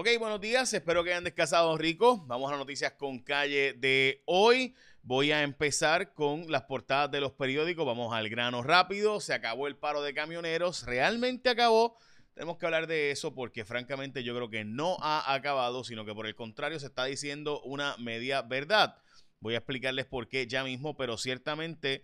Ok, buenos días, espero que hayan descansado rico. Vamos a noticias con calle de hoy. Voy a empezar con las portadas de los periódicos. Vamos al grano rápido. Se acabó el paro de camioneros. Realmente acabó. Tenemos que hablar de eso porque francamente yo creo que no ha acabado, sino que por el contrario se está diciendo una media verdad. Voy a explicarles por qué ya mismo, pero ciertamente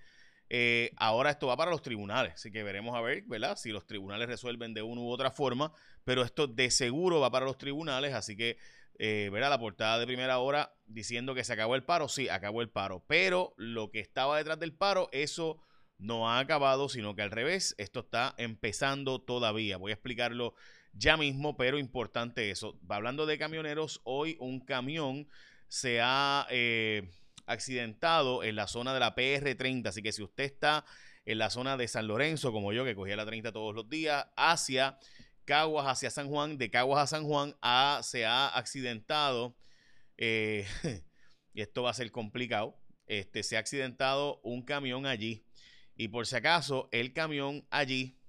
eh, ahora esto va para los tribunales, así que veremos a ver, ¿verdad? Si los tribunales resuelven de una u otra forma, pero esto de seguro va para los tribunales, así que, eh, ¿verdad? La portada de primera hora diciendo que se acabó el paro, sí, acabó el paro, pero lo que estaba detrás del paro, eso no ha acabado, sino que al revés, esto está empezando todavía. Voy a explicarlo ya mismo, pero importante eso. Hablando de camioneros, hoy un camión se ha... Eh, accidentado en la zona de la PR30. Así que si usted está en la zona de San Lorenzo, como yo, que cogía la 30 todos los días, hacia Caguas, hacia San Juan, de Caguas a San Juan, se ha accidentado, eh, y esto va a ser complicado, este, se ha accidentado un camión allí. Y por si acaso, el camión allí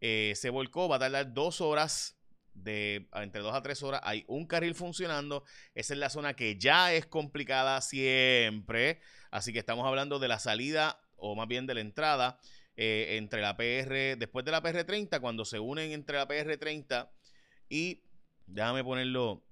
eh, se volcó, va a tardar dos horas de entre dos a tres horas hay un carril funcionando. Esa es la zona que ya es complicada siempre. Así que estamos hablando de la salida o más bien de la entrada eh, entre la PR, después de la PR30, cuando se unen entre la PR30 y, déjame ponerlo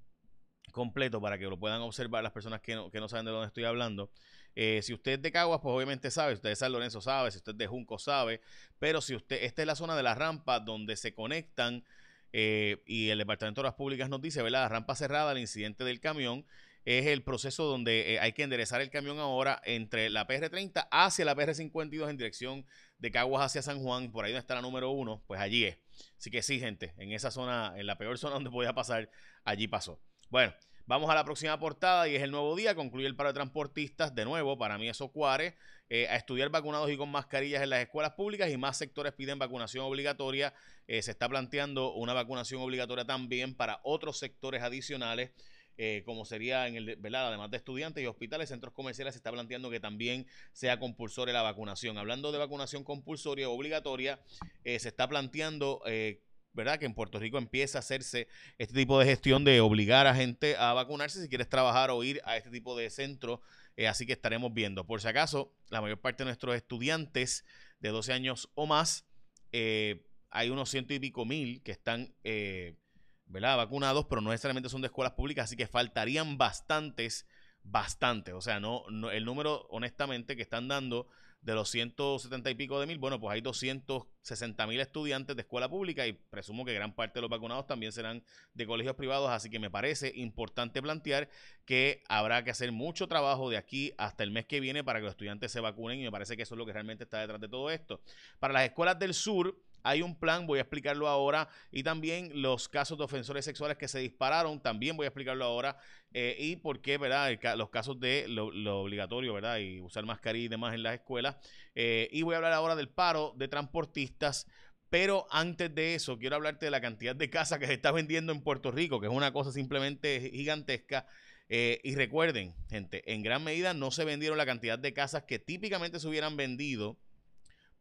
completo para que lo puedan observar las personas que no, que no saben de dónde estoy hablando. Eh, si usted es de Caguas, pues obviamente sabe, si usted es San Lorenzo sabe, si usted es de Junco sabe, pero si usted, esta es la zona de la rampa donde se conectan eh, y el Departamento de las Públicas nos dice, ¿verdad? La rampa cerrada, el incidente del camión, es el proceso donde eh, hay que enderezar el camión ahora entre la PR30 hacia la PR52 en dirección de Caguas hacia San Juan, por ahí donde está la número uno, pues allí es. Así que sí, gente, en esa zona, en la peor zona donde podía pasar, allí pasó. Bueno, Vamos a la próxima portada y es el nuevo día. Concluye el paro de transportistas. De nuevo, para mí eso cuare. Eh, a estudiar vacunados y con mascarillas en las escuelas públicas y más sectores piden vacunación obligatoria. Eh, se está planteando una vacunación obligatoria también para otros sectores adicionales. Eh, como sería en el, ¿verdad? además de estudiantes y hospitales, centros comerciales, se está planteando que también sea compulsoria la vacunación. Hablando de vacunación compulsoria obligatoria, se está planteando ¿verdad? Que en Puerto Rico empieza a hacerse este tipo de gestión de obligar a gente a vacunarse si quieres trabajar o ir a este tipo de centro. Eh, así que estaremos viendo. Por si acaso, la mayor parte de nuestros estudiantes de 12 años o más, eh, hay unos ciento y pico mil que están, eh. Vacunados, pero no necesariamente son de escuelas públicas, así que faltarían bastantes, bastantes. O sea, no el número, honestamente, que están dando de los 170 y pico de mil, bueno, pues hay 260 mil estudiantes de escuela pública y presumo que gran parte de los vacunados también serán de colegios privados, así que me parece importante plantear que habrá que hacer mucho trabajo de aquí hasta el mes que viene para que los estudiantes se vacunen y me parece que eso es lo que realmente está detrás de todo esto. Para las escuelas del sur, hay un plan, voy a explicarlo ahora, y también los casos de ofensores sexuales que se dispararon, también voy a explicarlo ahora, eh, y por qué, ¿verdad? los casos de lo, obligatorio, ¿verdad? Y usar mascarilla y demás en las escuelas. Eh, y voy a hablar ahora del paro de transportistas. Pero antes de eso, quiero hablarte de la cantidad de casas que se está vendiendo en Puerto Rico, que es una cosa simplemente gigantesca. Eh, y recuerden, gente, en gran medida no se vendieron la cantidad de casas que típicamente se hubieran vendido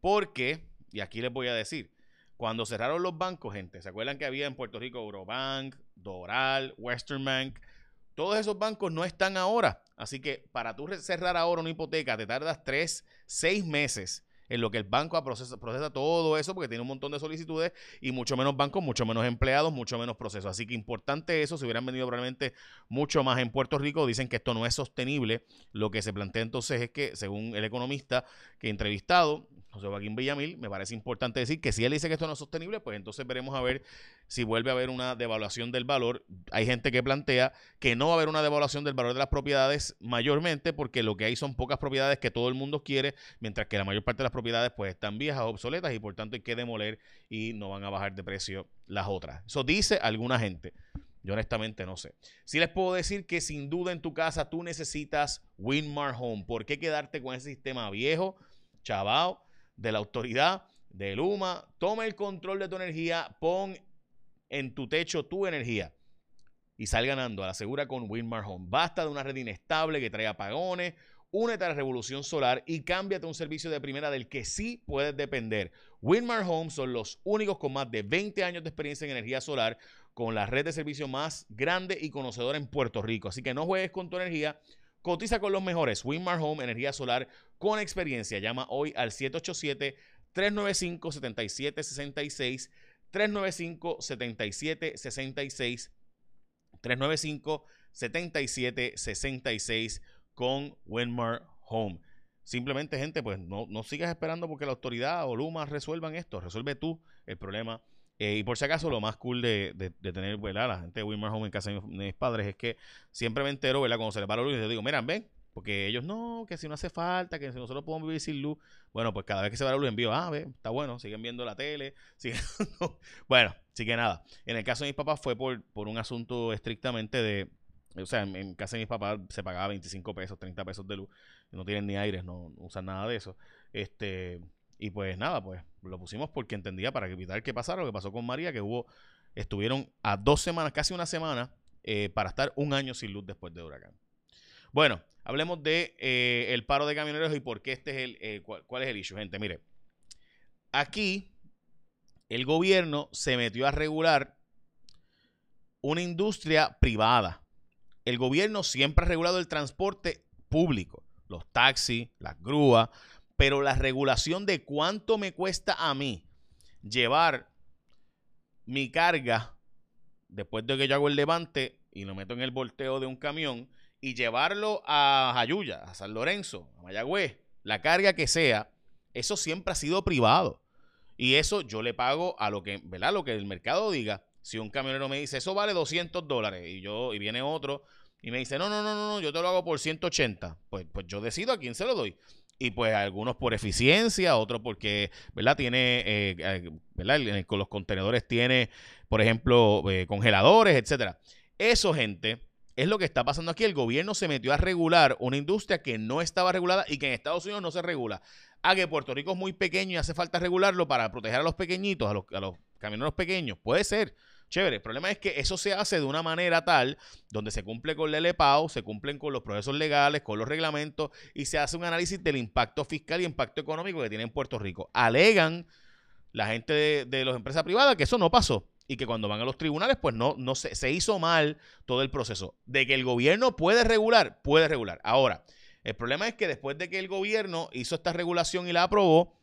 porque y aquí les voy a decir, cuando cerraron los bancos, gente, ¿se acuerdan que había en Puerto Rico Eurobank, Doral, Western Bank? Todos esos bancos no están ahora. Así que para tú cerrar ahora una hipoteca, te tardas tres, seis meses en lo que el banco procesa, todo eso porque tiene un montón de solicitudes y mucho menos bancos, mucho menos empleados, mucho menos procesos. Así que importante eso, se hubieran venido probablemente mucho más en Puerto Rico. Dicen que esto no es sostenible. Lo que se plantea entonces es que, según el economista que he entrevistado, José Joaquín Villamil, me parece importante decir que si él dice que esto no es sostenible, pues entonces veremos a ver si vuelve a haber una devaluación del valor. Hay gente que plantea que no va a haber una devaluación del valor de las propiedades mayormente porque lo que hay son pocas propiedades que todo el mundo quiere, mientras que la mayor parte de las propiedades pues están viejas, obsoletas y por tanto hay que demoler y no van a bajar de precio las otras. Eso dice alguna gente. Yo honestamente no sé. Si les puedo decir que sin duda en tu casa tú necesitas Winmar Home. ¿Por qué quedarte con ese sistema viejo, chavao? De la autoridad, de Luma. Toma el control de tu energía, pon en tu techo tu energía y sal ganando a la segura con Winmar Home. Basta de una red inestable que trae apagones Únete a la revolución solar y cámbiate un servicio de primera del que sí puedes depender. Winmar Homes son los únicos con más de 20 años de experiencia en energía solar, con la red de servicio más grande y conocedora en Puerto Rico. Así que no juegues con tu energía, cotiza con los mejores. Winmar Home, energía solar con experiencia. Llama hoy al 787-395-7766. 395-7766. 395-7766 con Winmar Home. Simplemente, gente, pues no, no sigas esperando porque la autoridad o Luma resuelvan esto. Resuelve tú el problema. Eh, y por si acaso, lo más cool de, tener, ¿verdad? La gente de Winmar Home en casa de mis, padres es que siempre me entero, ¿verdad? Cuando se les va la luz, y les digo, miren, ven, porque ellos no, que si no hace falta, que si nosotros podemos vivir sin luz. Bueno, pues cada vez que se va la luz envío, ah, está bueno, siguen viendo la tele. Siguen... bueno, así que nada. En el caso de mis papás fue por, por un asunto estrictamente de, o sea, en, casa de mis papás se pagaba 25 pesos, 30 pesos de luz. No tienen ni aires, no, usan nada de eso. Este, y pues nada, pues lo pusimos porque entendía para evitar que pasara lo que pasó con María, que hubo, estuvieron a dos semanas, casi una semana, eh, para estar un año sin luz después de huracán. Bueno, hablemos de eh, el paro de camioneros y por qué este es el, eh, cuál, cuál, es el issue, gente. Mire, aquí el gobierno se metió a regular una industria privada el gobierno siempre ha regulado el transporte público, los taxis, las grúas, pero la regulación de cuánto me cuesta a mí llevar mi carga después de que yo hago el levante y lo meto en el volteo de un camión y llevarlo a Jayuya, a San Lorenzo, a Mayagüez, la carga que sea, eso siempre ha sido privado. Y eso yo le pago a lo que, ¿verdad? Lo que el mercado diga. Si un camionero me dice, eso vale 200 dólares, y yo, y viene otro y me dice, no, no, no, no, yo te lo hago por 180, pues, pues yo decido a quién se lo doy. Y pues algunos por eficiencia, otros porque, ¿verdad? Tiene, eh, eh, ¿verdad? Con los contenedores tiene, por ejemplo, eh, congeladores, etcétera. Eso, gente, es lo que está pasando aquí. El gobierno se metió a regular una industria que no estaba regulada y que en Estados Unidos no se regula. A que Puerto Rico es muy pequeño y hace falta regularlo para proteger a los pequeñitos, a los, camioneros pequeños. Puede ser. Chévere, el problema es que eso se hace de una manera tal donde se cumple con el LPAO, se cumplen con los procesos legales, con los reglamentos y se hace un análisis del impacto fiscal y impacto económico que tiene en Puerto Rico. Alegan la gente de, de las empresas privadas que eso no pasó y que cuando van a los tribunales, pues no, no se, se hizo mal todo el proceso. De que el gobierno puede regular, puede regular. Ahora, el problema es que después de que el gobierno hizo esta regulación y la aprobó,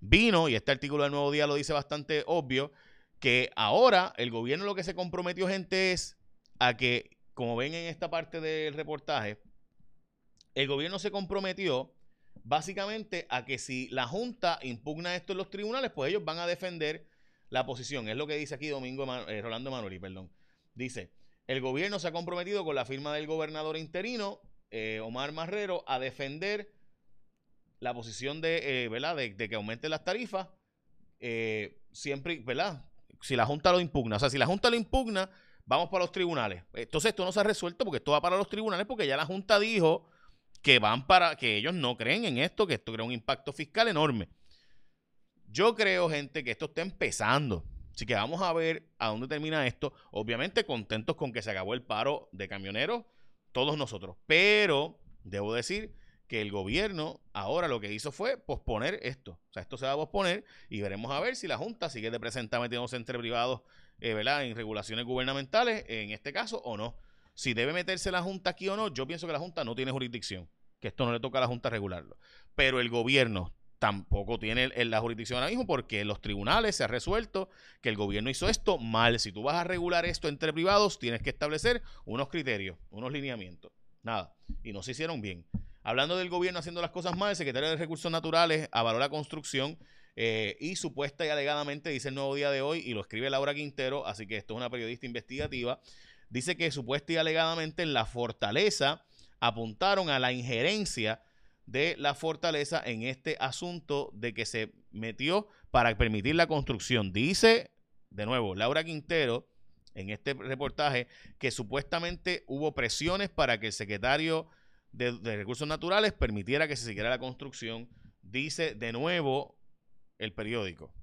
vino, y este artículo del Nuevo Día lo dice bastante obvio, que ahora el gobierno lo que se comprometió, gente, es a que, como ven en esta parte del reportaje, el gobierno se comprometió básicamente a que si la Junta impugna esto en los tribunales, pues ellos van a defender la posición. Es lo que dice aquí Domingo eh, Rolando Manoli, perdón. Dice, el gobierno se ha comprometido con la firma del gobernador interino, eh, Omar Marrero, a defender la posición de, eh, ¿verdad? De, que aumenten las tarifas, siempre, ¿verdad? si la Junta lo impugna. O sea, si la Junta lo impugna, vamos para los tribunales. Entonces esto no se ha resuelto porque esto va para los tribunales porque ya la Junta dijo que van para, que ellos no creen en esto, que esto crea un impacto fiscal enorme. Yo creo, gente, que esto está empezando. Así que vamos a ver a dónde termina esto. Obviamente contentos con que se acabó el paro de camioneros, todos nosotros. Pero debo decir que el gobierno ahora lo que hizo fue posponer esto. O sea, esto se va a posponer y veremos a ver si la Junta sigue de presentar metiéndose entre privados, eh, ¿verdad? En regulaciones gubernamentales, en este caso, o no. Si debe meterse la Junta aquí o no, yo pienso que la Junta no tiene jurisdicción, que esto no le toca a la Junta regularlo. Pero el gobierno tampoco tiene la jurisdicción ahora mismo porque los tribunales se ha resuelto que el gobierno hizo esto mal. Si tú vas a regular esto entre privados, tienes que establecer unos criterios, unos lineamientos. Nada. Y no se hicieron bien. Hablando del gobierno haciendo las cosas mal, el secretario de Recursos Naturales avaló la construcción eh, y supuesta y alegadamente, dice el nuevo día de hoy, y lo escribe Laura Quintero, así que esto es una periodista investigativa, dice que supuesta y alegadamente en la fortaleza apuntaron a la injerencia de la fortaleza en este asunto de que se metió para permitir la construcción. Dice, de nuevo, Laura Quintero, en este reportaje, que supuestamente hubo presiones para que el secretario de, Recursos Naturales permitiera que se siguiera la construcción, dice de nuevo el periódico.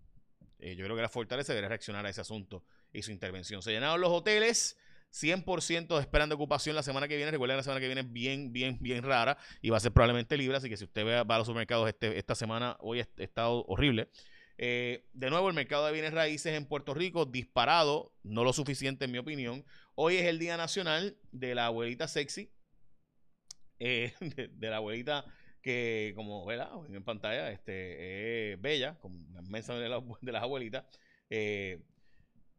Eh, yo creo que la Fortaleza debería reaccionar a ese asunto y su intervención. Se llenaron los hoteles, 100% esperan de ocupación la semana que viene. Recuerden, la semana que viene es bien, bien, bien rara y va a ser probablemente libre. Así que si usted va a los supermercados este, esta semana, hoy ha estado horrible. Eh, de nuevo, el mercado de bienes raíces en Puerto Rico disparado, no lo suficiente en mi opinión. Hoy es el Día Nacional de la Abuelita Sexy, eh, de, la abuelita que, como ¿verdad? en pantalla, este, es bella, como la de, de las abuelitas. Eh,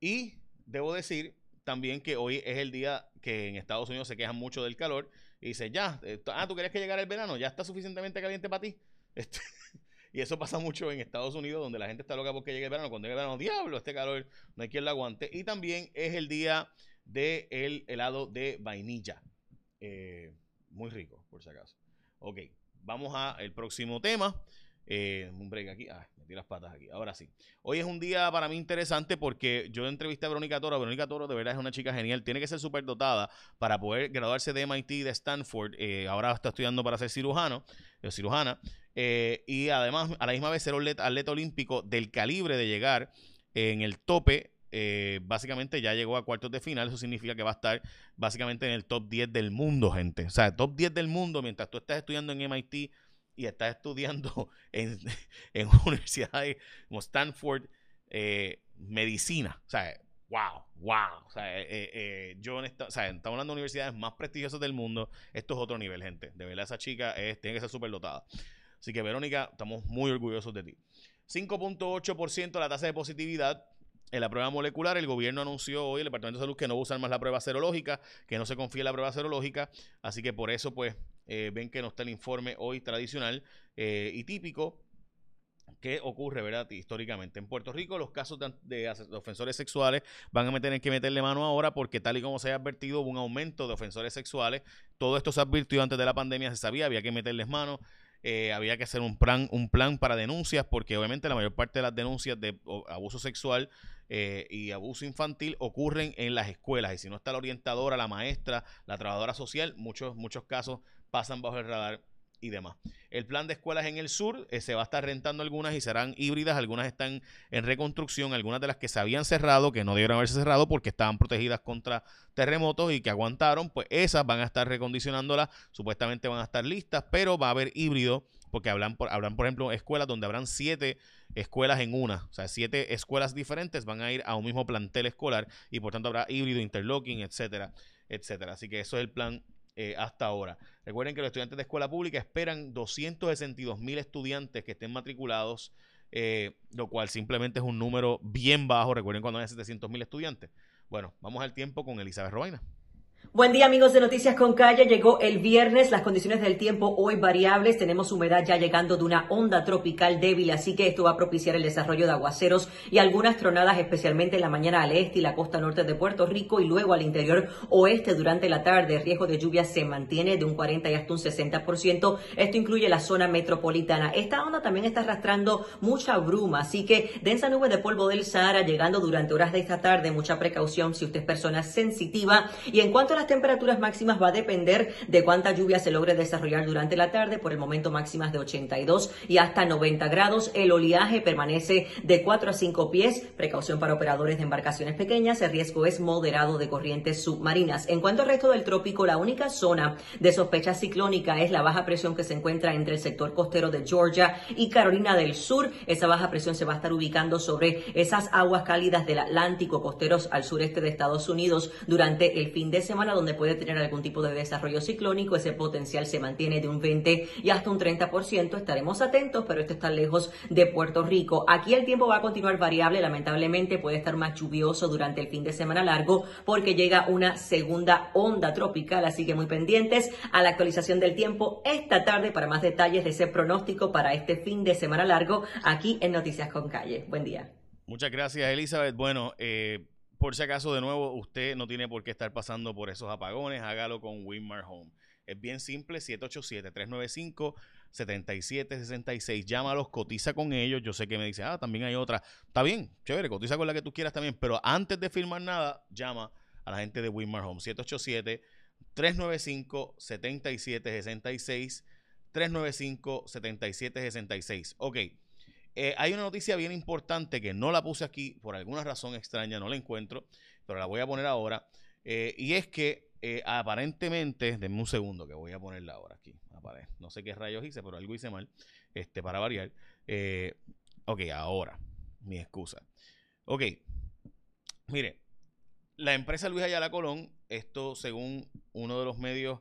y debo decir también que hoy es el día que en Estados Unidos se quejan mucho del calor y dice, ya, eh, ah, tú querías que llegara el verano, ya está suficientemente caliente para ti. Este, y eso pasa mucho en Estados Unidos, donde la gente está loca porque llegue el verano. Cuando llegue el verano, diablo, este calor, no hay quien lo aguante. Y también es el día del el helado de vainilla. Eh, muy rico, por si acaso. Ok, vamos al próximo tema. Eh, un break aquí. Ah, metí las patas aquí. Ahora sí. Hoy es un día para mí interesante porque yo entrevisté a Verónica Toro. Verónica Toro de verdad es una chica genial. Tiene que ser súper dotada para poder graduarse de MIT de Stanford. Eh, ahora está estudiando para ser cirujano, o cirujana. Eh, y además, a la misma vez, ser atleta, olímpico del calibre de llegar en el tope básicamente ya llegó a cuartos de final. Eso significa que va a estar básicamente en el top 10 del mundo, gente. O sea, top 10 del mundo mientras tú estás estudiando en MIT y está estudiando en, en universidades como Stanford eh, medicina. O sea, wow, wow. O sea, eh, eh, yo o sea, estamos hablando de universidades más prestigiosas del mundo. Esto es otro nivel, gente. De verdad, esa chica tiene que ser súper dotada. Así que, Verónica, estamos muy orgullosos de ti. 5.8% la tasa de positividad en la prueba molecular, el gobierno anunció hoy, el Departamento de Salud, que no va a usar más la prueba serológica, que no se confía en la prueba serológica. Así que por eso, pues, eh, ven que no está el informe hoy tradicional eh, y típico que ocurre, ¿verdad? Históricamente. En Puerto Rico, los casos de, ofensores sexuales van a tener que meterle mano ahora porque tal y como se ha advertido, hubo un aumento de ofensores sexuales. Todo esto se advirtió antes de la pandemia, se sabía, había que meterles mano. Eh, había que hacer un plan, un plan para denuncias, porque obviamente la mayor parte de las denuncias de abuso sexual y abuso infantil ocurren en las escuelas. Y si no está la orientadora, la maestra, la trabajadora social, muchos, muchos casos pasan bajo el radar y demás. El plan de escuelas en el sur eh, se va a estar rentando algunas y serán híbridas, algunas están en reconstrucción, algunas de las que se habían cerrado, que no debieron haberse cerrado porque estaban protegidas contra terremotos y que aguantaron, pues esas van a estar recondicionándolas, supuestamente van a estar listas, pero va a haber híbrido porque hablan por, por ejemplo, escuelas donde habrán siete escuelas en una, o sea, siete escuelas diferentes van a ir a un mismo plantel escolar y por tanto habrá híbrido, interlocking, etcétera, etcétera. Así que eso es el plan eh, hasta ahora. Recuerden que los estudiantes de escuela pública esperan 262 mil estudiantes que estén matriculados, eh, lo cual simplemente es un número bien bajo. Recuerden cuando hay 700 mil estudiantes. Bueno, vamos al tiempo con Elizabeth Robaina. Buen día amigos de Noticias con Calle. Llegó el viernes, las condiciones del tiempo hoy variables. Tenemos humedad ya llegando de una onda tropical débil, así que esto va a propiciar el desarrollo de aguaceros y algunas tronadas, especialmente en la mañana al este y la costa norte de Puerto Rico y luego al interior oeste durante la tarde. El riesgo de lluvia se mantiene de un 40 y hasta un 60%. Esto incluye la zona metropolitana. Esta onda también está arrastrando mucha bruma, así que densa nube de polvo del Sahara llegando durante horas de esta tarde. Mucha precaución si usted es persona sensitiva. Y en cuanto las temperaturas máximas va a depender de cuánta lluvia se logre desarrollar durante la tarde. Por el momento máximas de 82 y hasta 90 grados. El oleaje permanece de 4 a 5 pies. Precaución para operadores de embarcaciones pequeñas. El riesgo es moderado de corrientes submarinas. En cuanto al resto del trópico, la única zona de sospecha ciclónica es la baja presión que se encuentra entre el sector costero de Georgia y Carolina del Sur. Esa baja presión se va a estar ubicando sobre esas aguas cálidas del Atlántico costeros al sureste de Estados Unidos durante el fin de semana donde puede tener algún tipo de desarrollo ciclónico. Ese potencial se mantiene de un 20 y hasta un 30%. Estaremos atentos, pero esto está lejos de Puerto Rico. Aquí el tiempo va a continuar variable. Lamentablemente puede estar más lluvioso durante el fin de semana largo porque llega una segunda onda tropical. Así que muy pendientes a la actualización del tiempo esta tarde para más detalles de ese pronóstico para este fin de semana largo aquí en Noticias con Calle. Buen día. Muchas gracias, Elizabeth. Bueno, eh, por si acaso, de nuevo, usted no tiene por qué estar pasando por esos apagones, hágalo con Winmar Home. Es bien simple, 787-395-7766. Llámalos, cotiza con ellos. Yo sé que me dice, ah, también hay otra. Está bien, chévere, cotiza con la que tú quieras también. Pero antes de firmar nada, llama a la gente de Winmar Home. 787-395-7766. 395-7766. Ok. Eh, hay una noticia bien importante que no la puse aquí, por alguna razón extraña, no la encuentro, pero la voy a poner ahora. Eh, y es que eh, aparentemente, denme un segundo que voy a ponerla ahora aquí. No sé qué rayos hice, pero algo hice mal, este, para variar. Ok, ahora, mi excusa. Ok, mire, la empresa Luis Ayala Colón, esto según uno de los medios,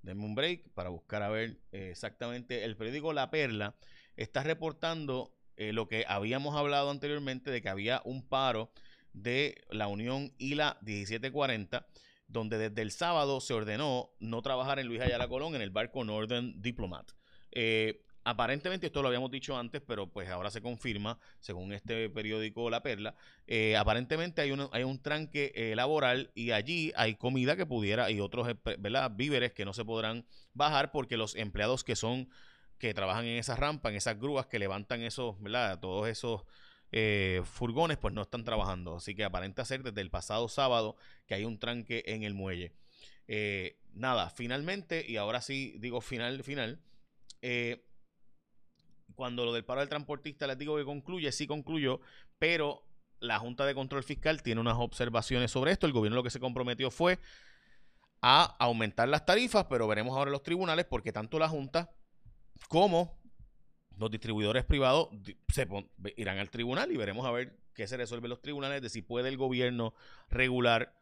denme un break para buscar a ver exactamente, el periódico La Perla está reportando lo que habíamos hablado anteriormente de que había un paro de la Unión y la 1740, donde desde el sábado se ordenó no trabajar en Luis Ayala Colón en el barco Northern Diplomat. Eh, aparentemente, esto lo habíamos dicho antes, pero pues ahora se confirma, según este periódico La Perla, eh, aparentemente hay un, hay un tranque eh, laboral y allí hay comida que pudiera y otros víveres que no se podrán bajar porque los empleados que son que trabajan en esa rampa, en esas grúas que levantan esos, ¿verdad? Todos esos eh, furgones pues no están trabajando. Así que aparenta ser desde el pasado sábado que hay un tranque en el muelle. Eh, nada, finalmente, y ahora sí digo final, final, eh, cuando lo del paro del transportista les digo que concluye, sí concluyó, pero la Junta de Control Fiscal tiene unas observaciones sobre esto. El gobierno lo que se comprometió fue a aumentar las tarifas, pero veremos ahora los tribunales porque tanto la Junta como los distribuidores privados se irán al tribunal y veremos a ver qué se resuelve en los tribunales de si puede el gobierno regular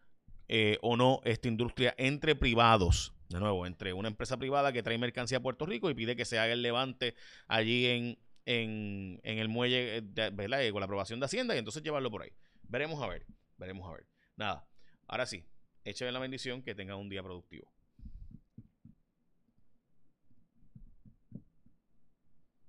eh, o no esta industria entre privados. De nuevo, entre una empresa privada que trae mercancía a Puerto Rico y pide que se haga el levante allí en, en, el muelle, eh, ¿verdad? Eh, con la aprobación de Hacienda y entonces llevarlo por ahí. Veremos a ver, veremos a ver. Nada, ahora sí, écheme la bendición, que tengan un día productivo.